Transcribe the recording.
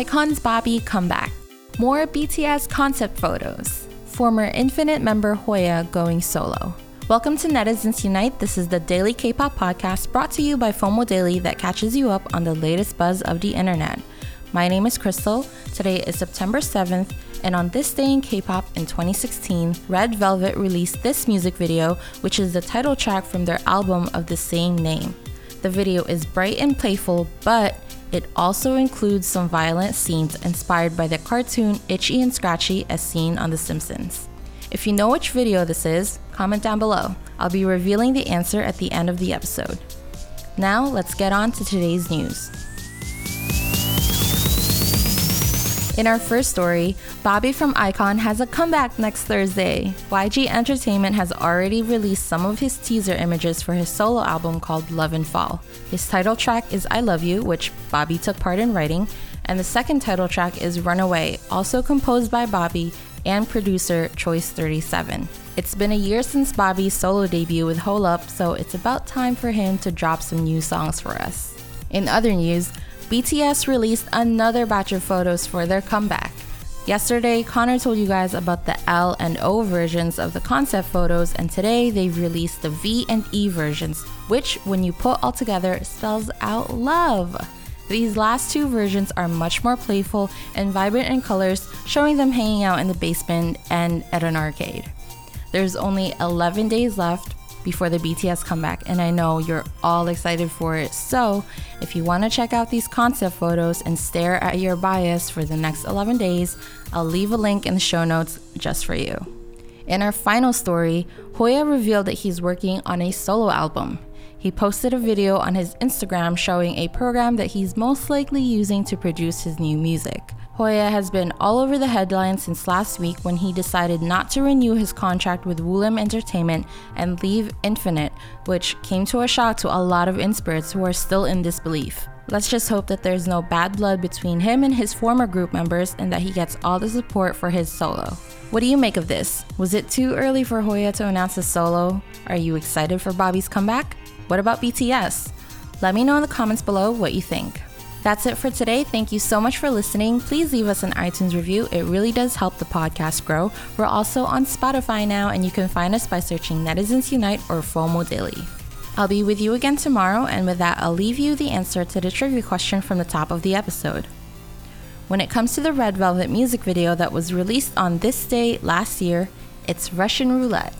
iKON's Bobby comeback, more BTS concept photos, former Infinite member Hoya going solo. Welcome to Netizens Unite. This is the daily K pop podcast brought to you by FOMO Daily that catches you up on the latest buzz of the internet. My name is Crystal. Today is September 7th, and on this day in K pop in 2016, Red Velvet released this music video, which is the title track from their album of the same name. The video is bright and playful, but it also includes some violent scenes inspired by the cartoon Itchy and Scratchy as seen on The Simpsons. If you know which video this is, comment down below. I'll be revealing the answer at the end of the episode. Now, let's get on to today's news. In our first story, Bobby from iKON has a comeback next Thursday. YG Entertainment has already released some of his teaser images for his solo album called Love and Fall. His title track is I Love You, which Bobby took part in writing, and the second title track is Runaway, also composed by Bobby and producer Choice 37. It's been a year since Bobby's solo debut with Holup, so it's about time for him to drop some new songs for us. In other news, BTS released another batch of photos for their comeback. Yesterday, Connor told you guys about the L and O versions of the concept photos, and today they've released the V and E versions, which, when you put all together, spells out love. These last two versions are much more playful and vibrant in colors, showing them hanging out in the basement and at an arcade. There's only 11 days left, before the BTS comeback, and I know you're all excited for it. So, if you want to check out these concept photos and stare at your bias for the next 11 days, I'll leave a link in the show notes just for you. In our final story, Hoya revealed that he's working on a solo album. He posted a video on his Instagram showing a program that he's most likely using to produce his new music. Hoya has been all over the headlines since last week when he decided not to renew his contract with Woollim Entertainment and leave Infinite, which came to a shock to a lot of inspirits who are still in disbelief. Let's just hope that there's no bad blood between him and his former group members and that he gets all the support for his solo. What do you make of this? Was it too early for Hoya to announce a solo? Are you excited for Bobby's comeback? What about BTS? Let me know in the comments below what you think. That's it for today. Thank you so much for listening. Please leave us an iTunes review. It really does help the podcast grow. We're also on Spotify now, and you can find us by searching Netizens Unite or FOMO Daily. I'll be with you again tomorrow, and with that, I'll leave you the answer to the trivia question from the top of the episode. When it comes to the Red Velvet music video that was released on this day last year, it's Russian roulette.